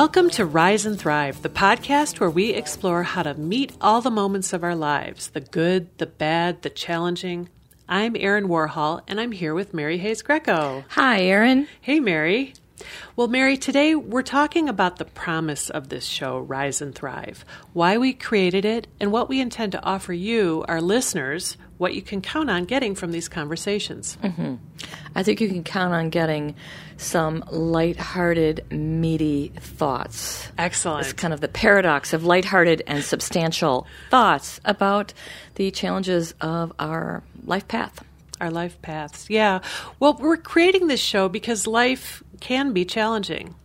Welcome to Rise and Thrive, the podcast where we explore how to meet all the moments of our lives the good, the bad, the challenging. I'm Erin Warhol, and I'm here with Mary Hayes Grieco. Hi, Erin. Hey, Mary. Well, Mary, today we're talking about the promise of this show, Rise and Thrive, why we created it, and what we intend to offer you, our listeners, what you can count on getting from these conversations. Mm-hmm. I think you can count on getting some light-hearted, meaty thoughts. Excellent. It's kind of the paradox of light-hearted and substantial thoughts about the challenges of our life path. Our life paths, yeah. Well, we're creating this show because life can be challenging.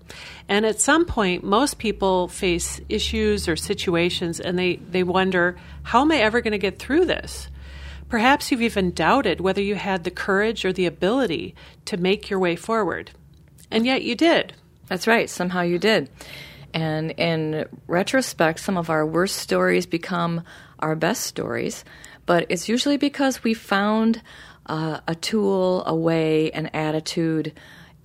And at some point, most people face issues or situations and they, they wonder, how am I ever going to get through this? Perhaps you've even doubted whether you had the courage or the ability to make your way forward. And yet you did. That's right. Somehow you did. And in retrospect, some of our worst stories become our best stories. But it's usually because we found uh, a tool, a way, an attitude,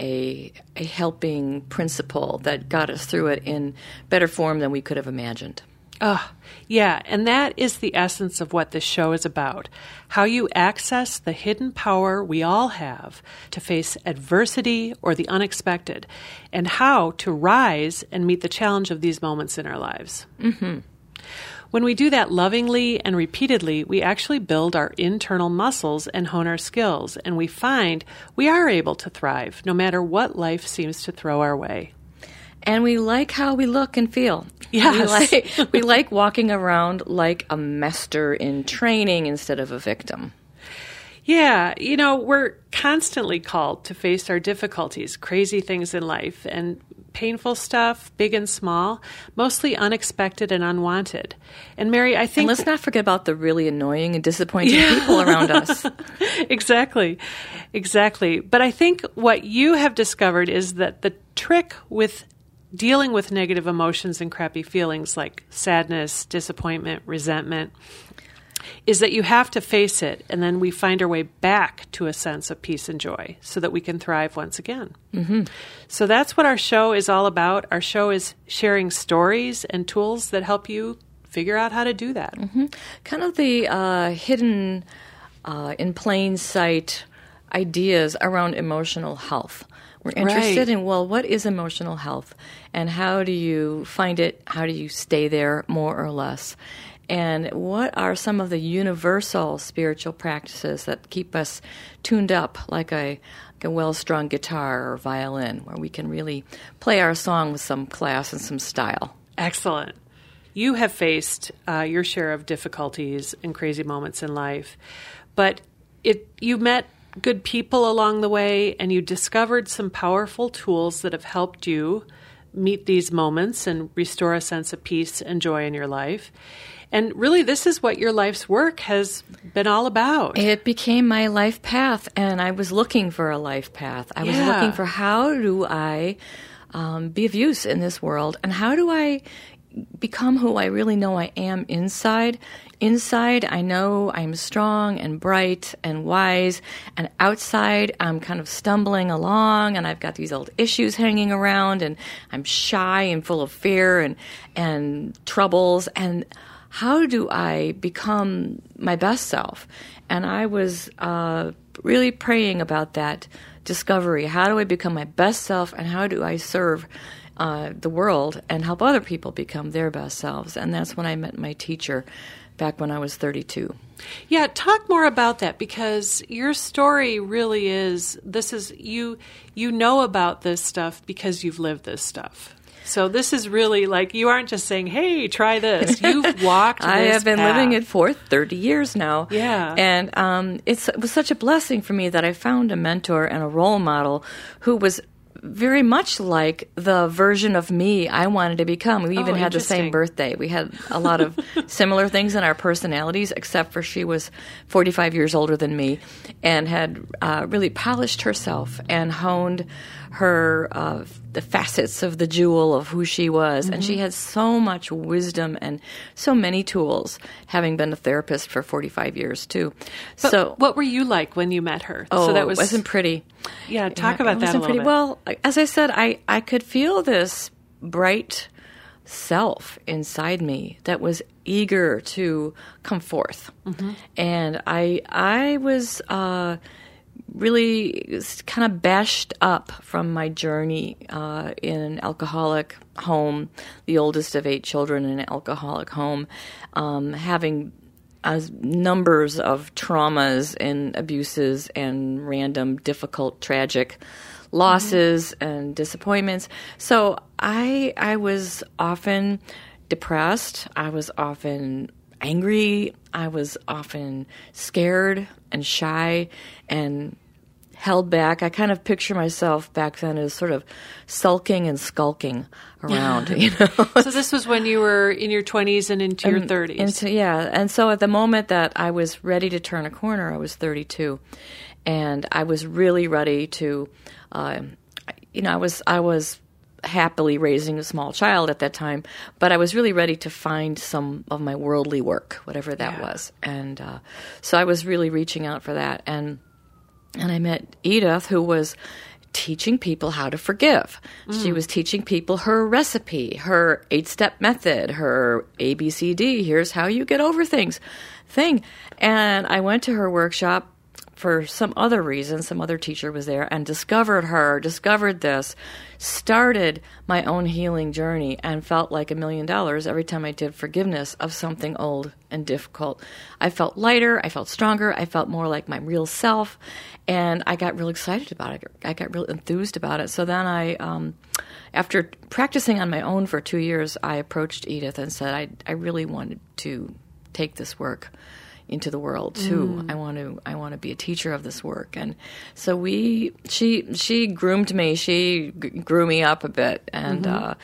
a, a helping principle that got us through it in better form than we could have imagined. Oh, yeah, and that is the essence of what this show is about. How you access the hidden power we all have to face adversity or the unexpected, and how to rise and meet the challenge of these moments in our lives. Mm-hmm. When we do that lovingly and repeatedly, we actually build our internal muscles and hone our skills, and we find we are able to thrive no matter what life seems to throw our way and we like how we look and feel. Yes. We like, we like walking around like a master in training instead of a victim. Yeah, you know, we're constantly called to face our difficulties, crazy things in life, and painful stuff, big and small, mostly unexpected and unwanted. And Mary, I think. And let's not forget about the really annoying and disappointing yeah. people around us. exactly. Exactly. But I think what you have discovered is that the trick with dealing with negative emotions and crappy feelings like sadness, disappointment, resentment is that you have to face it and then we find our way back to a sense of peace and joy so that we can thrive once again. Mm-hmm. So that's what our show is all about. Our show is sharing stories and tools that help you figure out how to do that. Mm-hmm. Kind of the uh, hidden uh, in plain sight ideas around emotional health. We're interested right. in, well, what is emotional health? And how do you find it? How do you stay there more or less? And what are some of the universal spiritual practices that keep us tuned up like a, like a well strung guitar or violin, where we can really play our song with some class and some style? Excellent. You have faced uh, your share of difficulties and crazy moments in life, but it you met good people along the way and you discovered some powerful tools that have helped you meet these moments and restore a sense of peace and joy in your life. And really, this is what your life's work has been all about. It became my life path, and I was looking for a life path. I yeah. was looking for how do I um, be of use in this world, and how do I become who I really know I am inside. Inside, I know I'm strong and bright and wise, and outside, I'm kind of stumbling along, and I've got these old issues hanging around, and I'm shy and full of fear and and troubles. And how do I become my best self? And I was uh, really praying about that discovery. How do I become my best self, and how do I serve? Uh, the world and help other people become their best selves. And that's when I met my teacher back when I was 32. Yeah, talk more about that because your story really is this is you you know about this stuff because you've lived this stuff. So this is really like you aren't just saying, "Hey, try this." You've walked. I have been path. living it for thirty years now. Yeah, and um, it was such a blessing for me that I found a mentor and a role model who was very much like the version of me I wanted to become. We even oh, had the same birthday. We had a lot of similar things in our personalities, except for she was 45 years older than me and had uh, really polished herself and honed her uh, the facets of the jewel of who she was, mm-hmm. and she mm-hmm. had so much wisdom and so many tools, having been a therapist for forty five years too. But so, what were you like when you met her? Oh, so that was, wasn't pretty. Yeah, talk about that a pretty. bit. Well, as I said, I I could feel this bright self inside me that was eager to come forth, mm-hmm. and I I was. Uh, really kind of bashed up from my journey uh, in an alcoholic home, the oldest of eight children in an alcoholic home, um, having as numbers of traumas and abuses and random, difficult, tragic losses mm-hmm. and disappointments. So I I was often depressed. I was often angry. I was often scared and shy and held back. I kind of picture myself back then as sort of sulking and skulking around, you know. so this was when you were in your 20s and into your 30s. Into, yeah. And so at the moment that I was ready to turn a corner, I was 32. And I was really ready to, uh, you know, I was, I was happily raising a small child at that time, but I was really ready to find some of my worldly work, whatever that yeah. was. And uh, so I was really reaching out for that. And and I met Edith, who was teaching people how to forgive. Mm. She was teaching people her recipe, her eight step method, her ABCD, here's how you get over things thing. And I went to her workshop for some other reason, some other teacher was there and discovered her, discovered this, started my own healing journey, and felt like a million dollars every time I did forgiveness of something old and difficult. I felt lighter, I felt stronger, I felt more like my real self, and I got real excited about it. I got real enthused about it. So then I, um, after practicing on my own for two years, I approached Edith and said, I, I really wanted to take this work into the world too. Mm. I want to I want to be a teacher of this work. And so we she she groomed me. She g- grew me up a bit and mm-hmm. uh,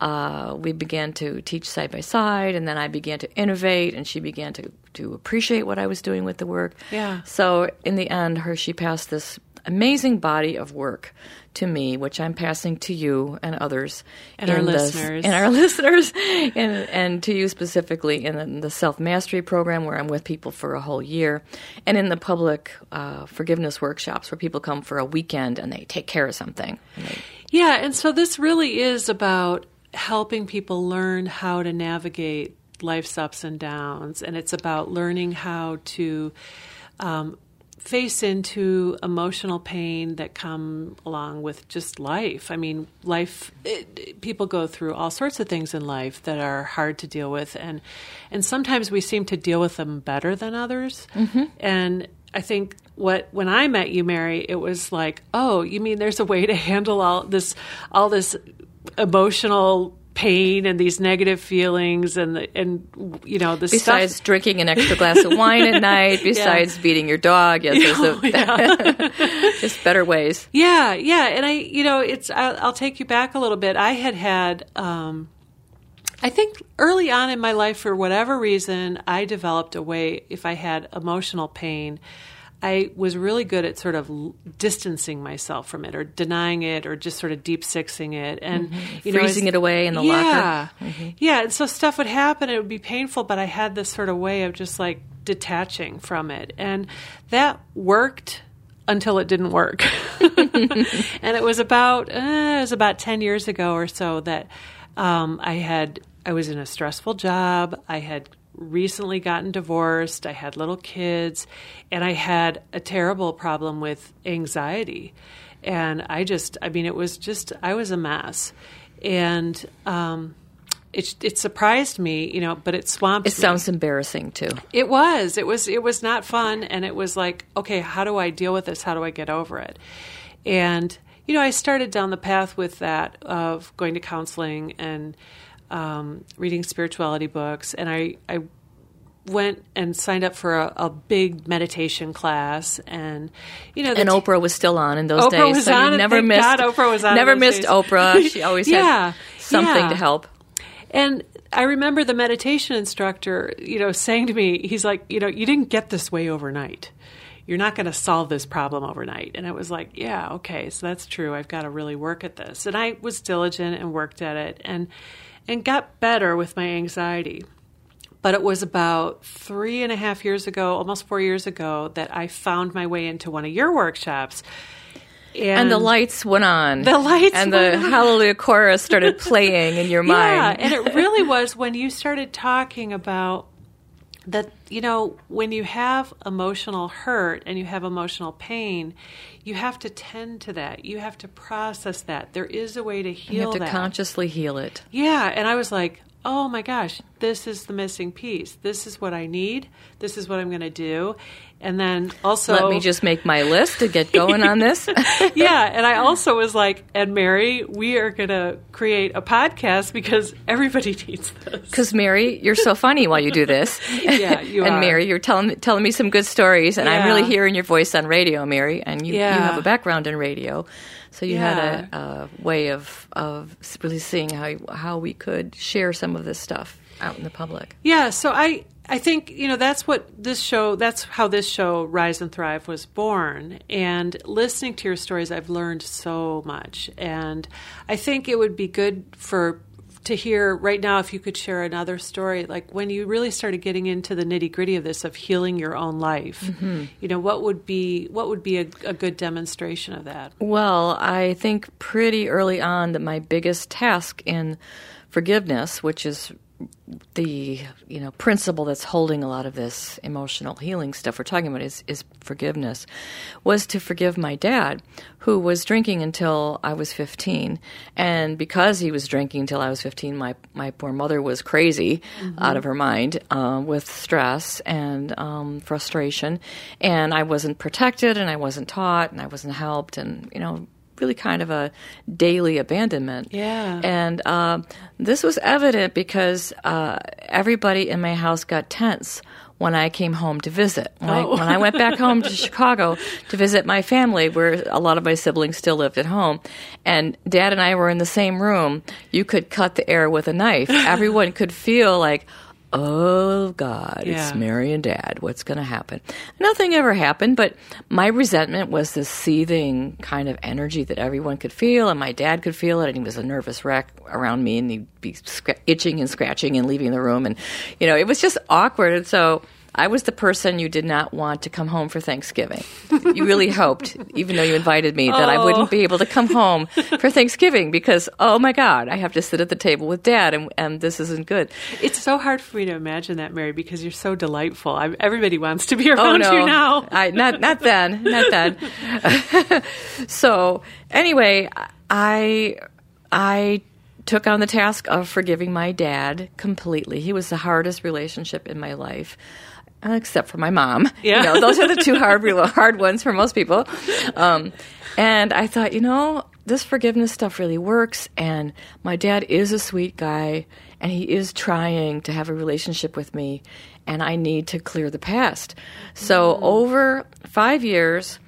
uh, we began to teach side by side, and then I began to innovate, and she began to, to appreciate what I was doing with the work. Yeah. So in the end, her she passed this amazing body of work to me, which I'm passing to you and others, and our listeners, and our listeners, and, and to you specifically in the self mastery program where I'm with people for a whole year, and in the public uh, forgiveness workshops where people come for a weekend and they take care of something. They, yeah, and so this really is about helping people learn how to navigate life's ups and downs, and it's about learning how to. Um, face into emotional pain that come along with just life. I mean, life it, people go through all sorts of things in life that are hard to deal with and and sometimes we seem to deal with them better than others. Mm-hmm. And I think what when I met you Mary, it was like, "Oh, you mean there's a way to handle all this all this emotional pain and these negative feelings and the, and you know the besides stuff. drinking an extra glass of wine at night besides yeah. beating your dog yes there's yeah. just better ways yeah yeah and i you know it's I'll, I'll, take you back a little bit i had had um, I think early on in my life, for whatever reason, I developed a way, if I had emotional pain, I was really good at sort of distancing myself from it or denying it or just sort of deep sixing it and mm-hmm. you know, freezing it away in the yeah, locker. Mm-hmm. Yeah, and so stuff would happen. It would be painful, but I had this sort of way of just like detaching from it, and that worked until it didn't work. and it was about uh, it was about ten years ago or so that um, I had I was in a stressful job. I had recently gotten divorced, I had little kids, and I had a terrible problem with anxiety. And I just, I mean, it was just, I was a mess. And, um, it, it surprised me, you know, but it swamped. It sounds embarrassing too. It was. It was. It was not fun, and it was like, okay, how do I deal with this? How do I get over it? And you know, I started down the path with that of going to counseling and um, reading spirituality books, and I, I went and signed up for a, a, big meditation class, and you know, and t- Oprah was still on in those Oprah days. Was so on, you never missed. God Oprah was on. Never missed days. Oprah. She always yeah, had something yeah. to help. And I remember the meditation instructor, you know, saying to me, he's like, you know, you didn't get this way overnight. You're not going to solve this problem overnight. And I was like, yeah, okay, so that's true. I've got to really work at this. And I was diligent and worked at it. And and got better with my anxiety. But it was about three and a half years ago, almost four years ago, that I found my way into one of your workshops. And, the lights went on. The lights and the on. Hallelujah chorus started playing in your mind. Yeah, mind. and it really was when you started talking about that, you know, when you have emotional hurt and you have emotional pain, you have to tend to that. You have to process that. There is a way to heal you have to that. consciously heal it. Yeah, and I was like, oh my gosh, this is the missing piece. This is what I need. This is what I'm going to do. And then also, Let me just make my list to get going on this. yeah, and I also was like, and Mary, we are going to create a podcast because everybody needs this. Because Mary, you're so funny while you do this. Yeah, you and are. Mary, you're telling telling me some good stories, and I'm really hearing your voice on radio, Mary. And you, you have a background in radio, so you Yeah. had a, a way of of really seeing how how we could share some of this stuff out in the public. Yeah, so I I think you know that's what this show that's how this show Rise and Thrive was born. And listening to your stories I've learned so much. And I think it would be good for to hear right now if you could share another story like when you really started getting into the nitty-gritty of this of healing your own life. Mm-hmm. You know what would be what would be a, a good demonstration of that? Well, I think pretty early on that my biggest task in forgiveness, which is the you know principle that's holding a lot of this emotional healing stuff we're talking about is is forgiveness. Was to forgive my dad who was drinking until I was 15 and because he was drinking until I was 15 my my poor mother was crazy out of her mind uh, with stress and um, frustration. And I wasn't protected and I wasn't taught and I wasn't helped and you know really kind of a daily abandonment Yeah. and uh, this was evident because uh, everybody in my house got tense when I came home to visit. When, I, Oh. when I went back home to Chicago to visit my family, where a lot of my siblings still lived at home, and Dad and I were in the same room, you could cut the air with a knife. Everyone could feel like, oh God, Yeah. it's Mary and Dad. What's going to happen? Nothing ever happened, but my resentment was this seething kind of energy that everyone could feel, and my dad could feel it, and he was a nervous wreck around me, and he'd be itching and scratching and leaving the room, and you know, it was just awkward, and so. I was the person you did not want to come home for Thanksgiving. You really hoped, even though you invited me, that I Oh. wouldn't be able to come home for Thanksgiving because, oh my God, I have to sit at the table with dad and, and this isn't good. it's so hard for me to imagine that Mary because you're so delightful I, everybody wants to be Oh around no! you now I not not then, not then. so anyway, I I took on the task of forgiving my dad completely. He was the hardest relationship in my life. Uh, Except for my mom, Yeah. you know, those are the two hard, real hard ones for most people. Um, and I thought, you know, this forgiveness stuff really works. And my dad is a sweet guy, and he is trying to have a relationship with me, and I need to clear the past. So over five years,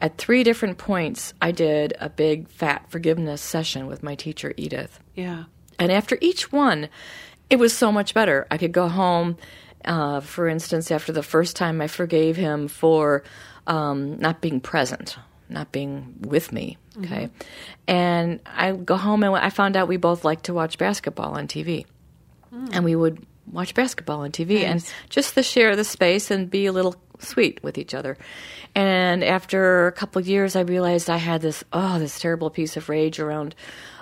at three different points, I did a big fat forgiveness session with my teacher Edith. yeah And after each one, it was so much better. I could go home, uh, for instance, after the first time I forgave him for um, not being present, not being with me. Okay. And I go home and I found out we both like to watch basketball on TV. And we would watch basketball on TV and just to share the space and be a little sweet with each other. And after a couple of years, I realized I had this oh this terrible piece of rage around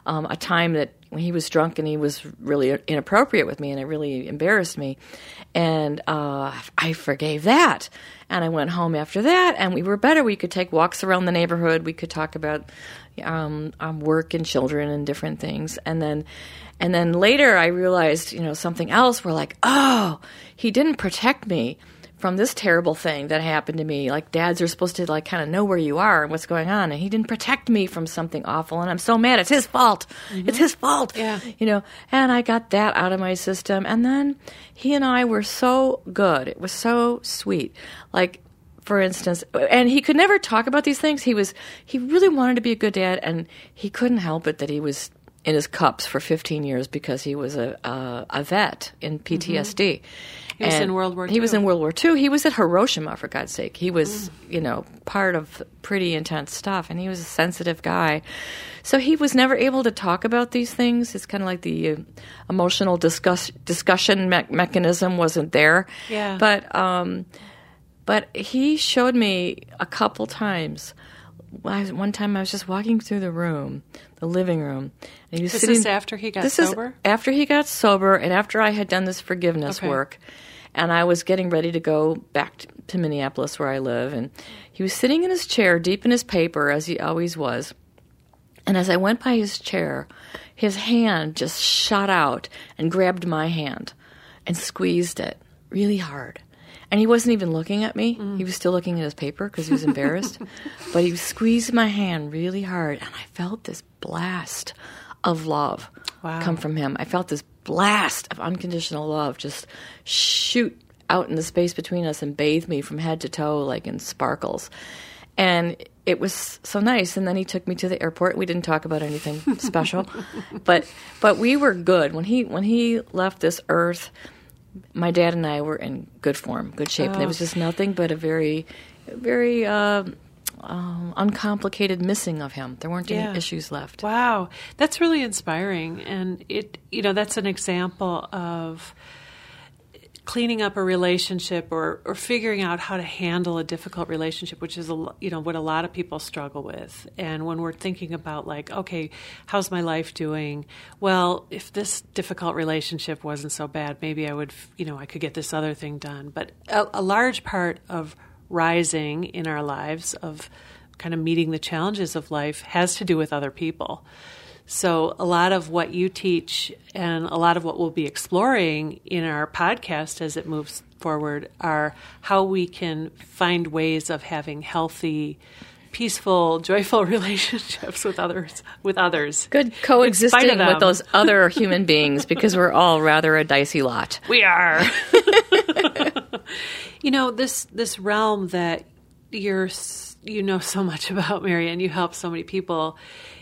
um, a time that when he was drunk and he was really inappropriate with me and it really embarrassed me. And uh, I forgave that. And I went home after that, and we were better. We could take walks around the neighborhood. We could talk about um, um, work and children and different things. And then, and then later, I realized, you know, something else. We're like, oh, he didn't protect me from this terrible thing that happened to me. Like dads are supposed to like kind of know where you are and what's going on, and he didn't protect me from something awful, and I'm so mad. It's his fault. Mm-hmm. It's his fault. Yeah. you know. And I got that out of my system, and then he and I were so good. It was so sweet. Like for instance, and he could never talk about these things. He was he really wanted to be a good dad, and he couldn't help it that he was in his cups for 15 years because he was a a, a vet in PTSD. He was And in World War II. He was in World War II. He was at Hiroshima for God's sake. He was, you know, part of pretty intense stuff, and he was a sensitive guy. So he was never able to talk about these things. It's kind of like the uh, emotional discuss discussion me- mechanism wasn't there. Yeah. But um, but he showed me a couple times one time I was just walking through the room, the living room, and he was Is sitting. this after he got this sober? is after he got sober, and after I had done this forgiveness Okay. work, and I was getting ready to go back to, to Minneapolis where I live, and he was sitting in his chair, deep in his paper, as he always was. And as I went by his chair, his hand just shot out and grabbed my hand and squeezed it really hard. And he wasn't even looking at me. Mm. He was still looking at his paper because he was embarrassed. but he squeezed my hand really hard, and I felt this blast of love Wow. come from him. I felt this blast of unconditional love just shoot out in the space between us and bathe me from head to toe like in sparkles. And it was so nice. And then he took me to the airport. We didn't talk about anything special, but but we were good when he when he left this earth. My dad and I were in good form, good shape. Oh. it was just nothing but a very, very uh, um, uncomplicated missing of him. There weren't Yeah. any issues left. Wow, that's really inspiring, and it you know that's an example of cleaning up a relationship or or figuring out how to handle a difficult relationship, which is a you know what a lot of people struggle with. And when we're thinking about like, okay, how's my life doing? Well, if this difficult relationship wasn't so bad, maybe I would you know I could get this other thing done. But a, a large part of rising in our lives of kind of meeting the challenges of life has to do with other people. So, a lot of what you teach and a lot of what we'll be exploring in our podcast as it moves forward are how we can find ways of having healthy, peaceful, joyful relationships with others. With others, Good In coexisting with those other human beings because we're all rather a dicey lot. We are. you know this this realm that you're you know so much about, Mary, and you help so many people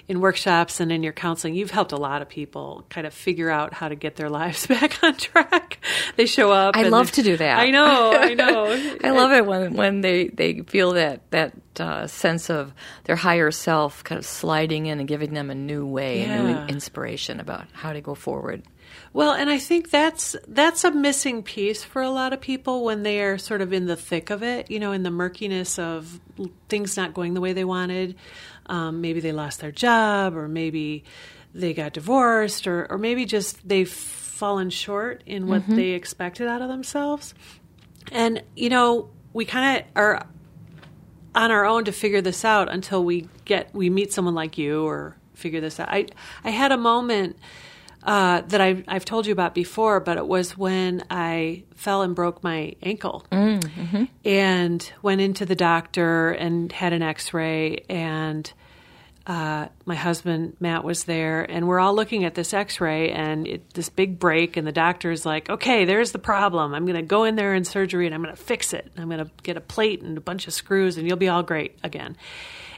in workshops and in your counseling. You've helped a lot of people kind of figure out how to get their lives back on track. They show up. I love to do that. I know. I know. I love it when when they, they feel that that uh, sense of their higher self kind of sliding in and giving them a new way, a new inspiration about how to go forward. Well, and I think that's that's a missing piece for a lot of people when they are sort of in the thick of it, you know, in the murkiness of things not going the way they wanted. Um, maybe they lost their job, or maybe they got divorced, or or maybe just they've fallen short in what they expected out of themselves. And you know, we kind of are on our own to figure this out until we get we meet someone like you or figure this out. I I had a moment uh, that I, I've told you about before, but it was when I fell and broke my ankle and went into the doctor and had an X-ray and. Uh, my husband Matt was there, and we're all looking at this X-ray and it, this big break, and the doctor's like, "Okay, there's the problem. I'm going to go in there in surgery and I'm going to fix it. I'm going to get a plate and a bunch of screws, and you'll be all great again."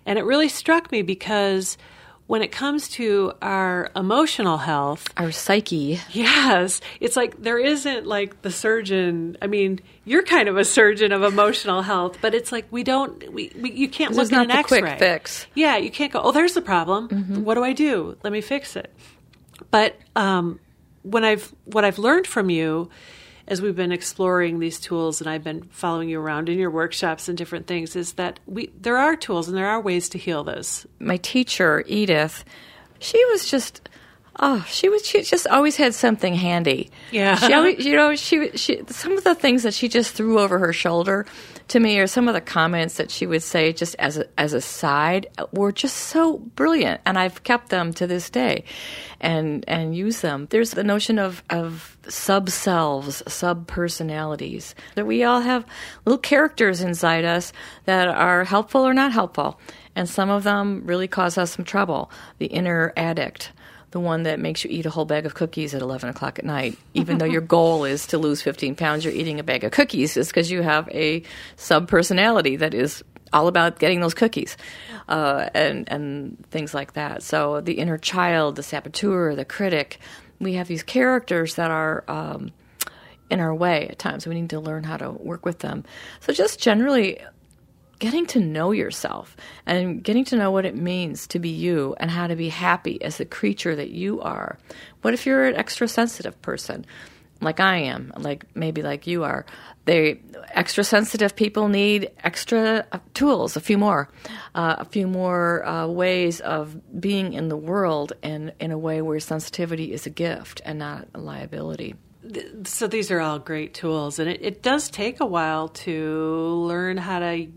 And it really struck me because when it comes to our emotional health, Our psyche. Yes, it's like there isn't like the surgeon. I mean, you're kind of a surgeon of emotional health, but it's like we don't. We, we you can't look at an the X-ray. fix. Yeah, you can't go. Oh, there's the problem. What do I do? Let me fix it. But um, when I've what I've learned from you as we've been exploring these tools and I've been following you around in your workshops and different things is that we there are tools and there are ways to heal this. my teacher Edith, she was just oh, she was she just always had something handy. Yeah. she always, you know, she she some of the things that she just threw over her shoulder to me, or some of the comments that she would say just as a, as a side, were just so brilliant, and I've kept them to this day, and and use them. There's the notion of of sub selves, sub personalities. That we all have little characters inside us that are helpful or not helpful, and some of them really cause us some trouble. The inner addict the one that makes you eat a whole bag of cookies at 11 o'clock at night, even though your goal is to lose 15 pounds, you're eating a bag of cookies is because you have a sub personality that is all about getting those cookies uh, and, and things like that. So the inner child, the saboteur, the critic, we have these characters that are. Um, in our way at times. We need to learn how to work with them. So, just generally getting to know yourself and getting to know what it means to be you and how to be happy as the creature that you are. What if you're an extra sensitive person? like I am, like maybe like you are. They extra sensitive people need extra uh, tools, a few more, uh, a few more uh, ways of being in the world, and in a way where sensitivity is a gift and not a liability. So these are all great tools, and it, it does take a while to learn how to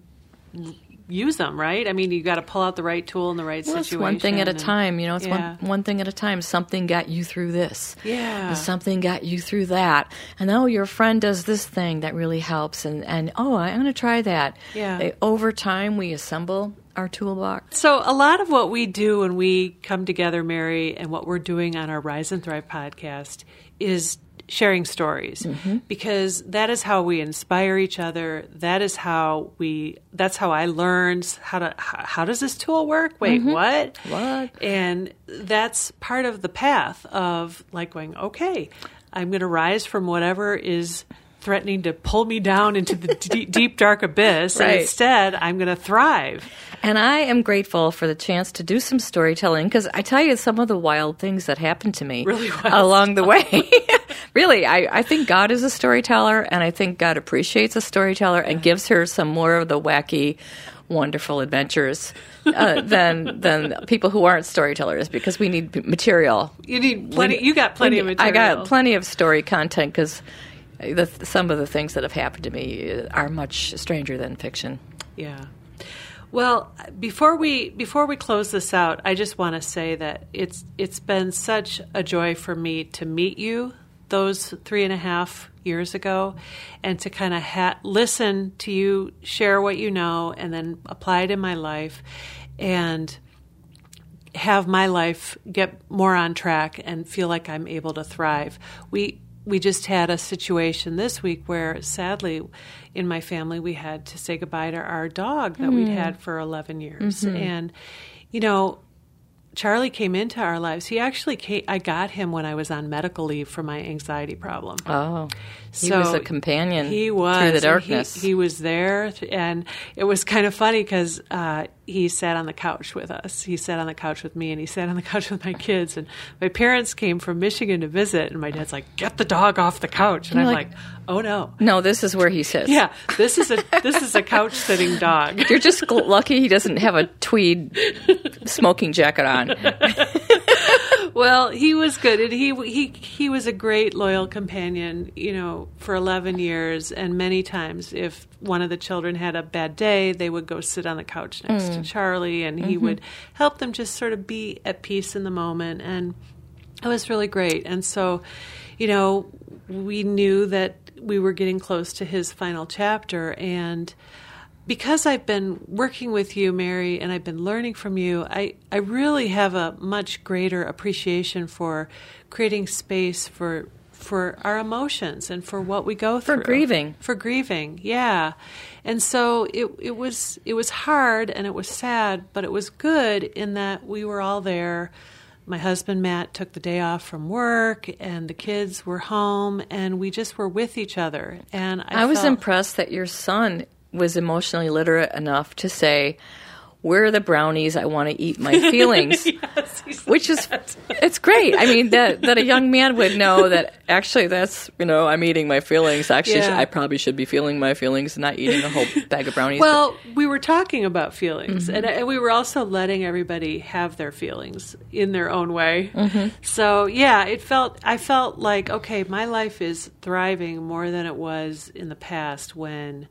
use them, right? I mean, you got to pull out the right tool in the right well, situation. It's one thing at a time, you know. It's yeah. one one thing at a time. Something got you through this. Yeah. Something got you through that. And oh, your friend does this thing that really helps. And and oh, I'm going to try that. Yeah. They- over time, we assemble our toolbox. So, a lot of what we do when we come together, Mary, and what we're doing on our Rise and Thrive podcast is sharing stories mm-hmm. because that is how we inspire each other. That is how we. That's how I learned how to. How, how does this tool work? Wait, mm-hmm. what? What? And that's part of the path of like going. Okay, I'm going to rise from whatever is. Threatening to pull me down into the deep, deep dark abyss, and instead I'm going to thrive. And I am grateful for the chance to do some storytelling because I tell you some of the wild things that happened to me Really along the way. really, I, I think God is a storyteller, and I think God appreciates a storyteller and gives her some more of the wacky, wonderful adventures uh, than than people who aren't storytellers because we need material. You need plenty. You got plenty of material. I got plenty of story content because. The, some of the things that have happened to me uh, are much stranger than fiction. Yeah. Well, before we before we close this out, I just want to say that it's it's been such a joy for me to meet you those three and a half years ago, and to kind of ha- listen to you share what you know, and then apply it in my life, and have my life get more on track and feel like I'm able to thrive. We we just had a situation this week where sadly in my family we had to say goodbye to our dog that we'd mm. had for 11 years. Mm-hmm. And you know Charlie came into our lives. He actually came, I got him when I was on medical leave for my anxiety problem. Oh, he So was a companion He was through the and he- darkness. He, was there, and it was kind of funny because uh, he sat on the couch with us. He sat on the couch with me, and he sat on the couch with my kids. And my parents came from Michigan to visit, and my dad's like, "Get the dog off the couch," and You're I'm like- like, "Oh no." no, this is where he sits. Yeah, this is a this is a couch sitting dog. You're just gl- lucky he doesn't have a tweed smoking jacket on. Well, he was good, and he he he was a great loyal companion. You know, for eleven years, and many times, if one of the children had a bad day, they would go sit on the couch next to mm. Charlie, and he mm-hmm. would help them just sort of be at peace in the moment, and it was really great. And so, you know, we knew that we were getting close to his final chapter, and because I've been working with you, Mary, and I've been learning from you, I, I really have a much greater appreciation for creating space for for our emotions and for what we go through. For grieving. For grieving, yeah. And so it it was it was hard and it was sad, but it was good in that we were all there. My husband Matt took the day off from work and the kids were home and we just were with each other. And I, I was impressed that your son was emotionally literate enough to say, "Where are the brownies? I want to eat my feelings." Yes, Which is, it's great. I mean, that that a young man would know that actually that's you know I'm eating my feelings. Actually, Yeah. I probably should be feeling my feelings, and not eating a whole bag of brownies. Well, we were talking about feelings, Mm-hmm. and, and we were also letting everybody have their feelings in their own way. Mm-hmm. So, yeah, it felt I felt like okay, my life is thriving more than it was in the past when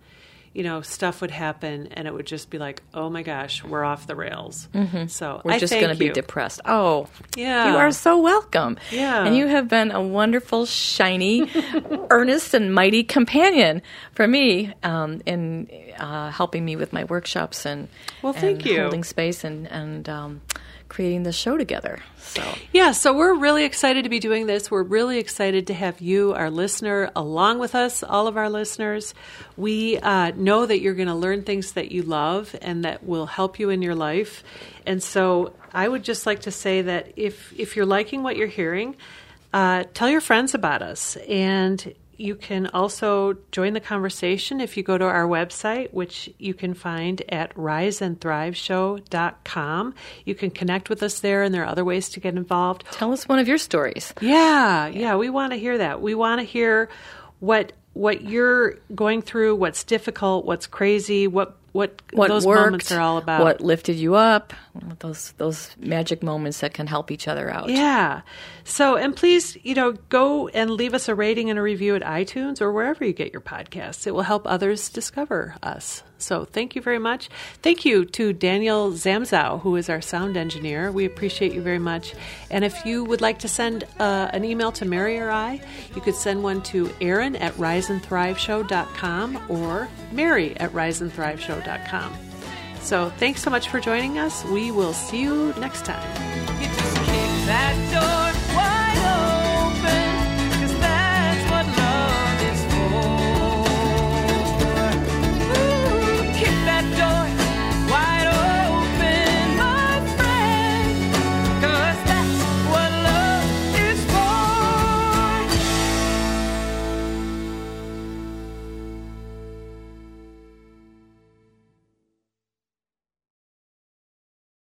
you know stuff would happen and it would just be like, oh my gosh, we're off the rails. So Mm-hmm. We're I just going to be depressed. Oh, Yeah. You are so welcome. Yeah. And you have been a wonderful, shiny, earnest, and mighty companion for me um, in uh, helping me with my workshops and, Well, thank and you. holding space and, and um, creating the show together. So Yeah, so we're really excited to be doing this. We're really excited to have you, our listener, along with us, all of our listeners. We uh, know that you're going to learn things that you love and that will help you in your life. And so I would just like to say that if, if you're liking what you're hearing, uh, tell your friends about us. And, you can also join the conversation if you go to our website, which you can find at riseandthriveshow.com. You can connect with us there, and there are other ways to get involved. Tell us one of your stories. Yeah, yeah, we want to hear that. We want to hear what what you're going through, what's difficult, what's crazy, what what, what those worked, moments are all about. What lifted you up? Those those magic moments that can help each other out. Yeah. So and please, you know, go and leave us a rating and a review at iTunes or wherever you get your podcasts. It will help others discover us. So thank you very much. Thank you to Daniel Zamzow, who is our sound engineer. We appreciate you very much. And if you would like to send uh, an email to Mary or I, you could send one to Erin at riseandthriveshow.com or Mary at riseandthriveshow.com. So thanks so much for joining us. We will see you next time.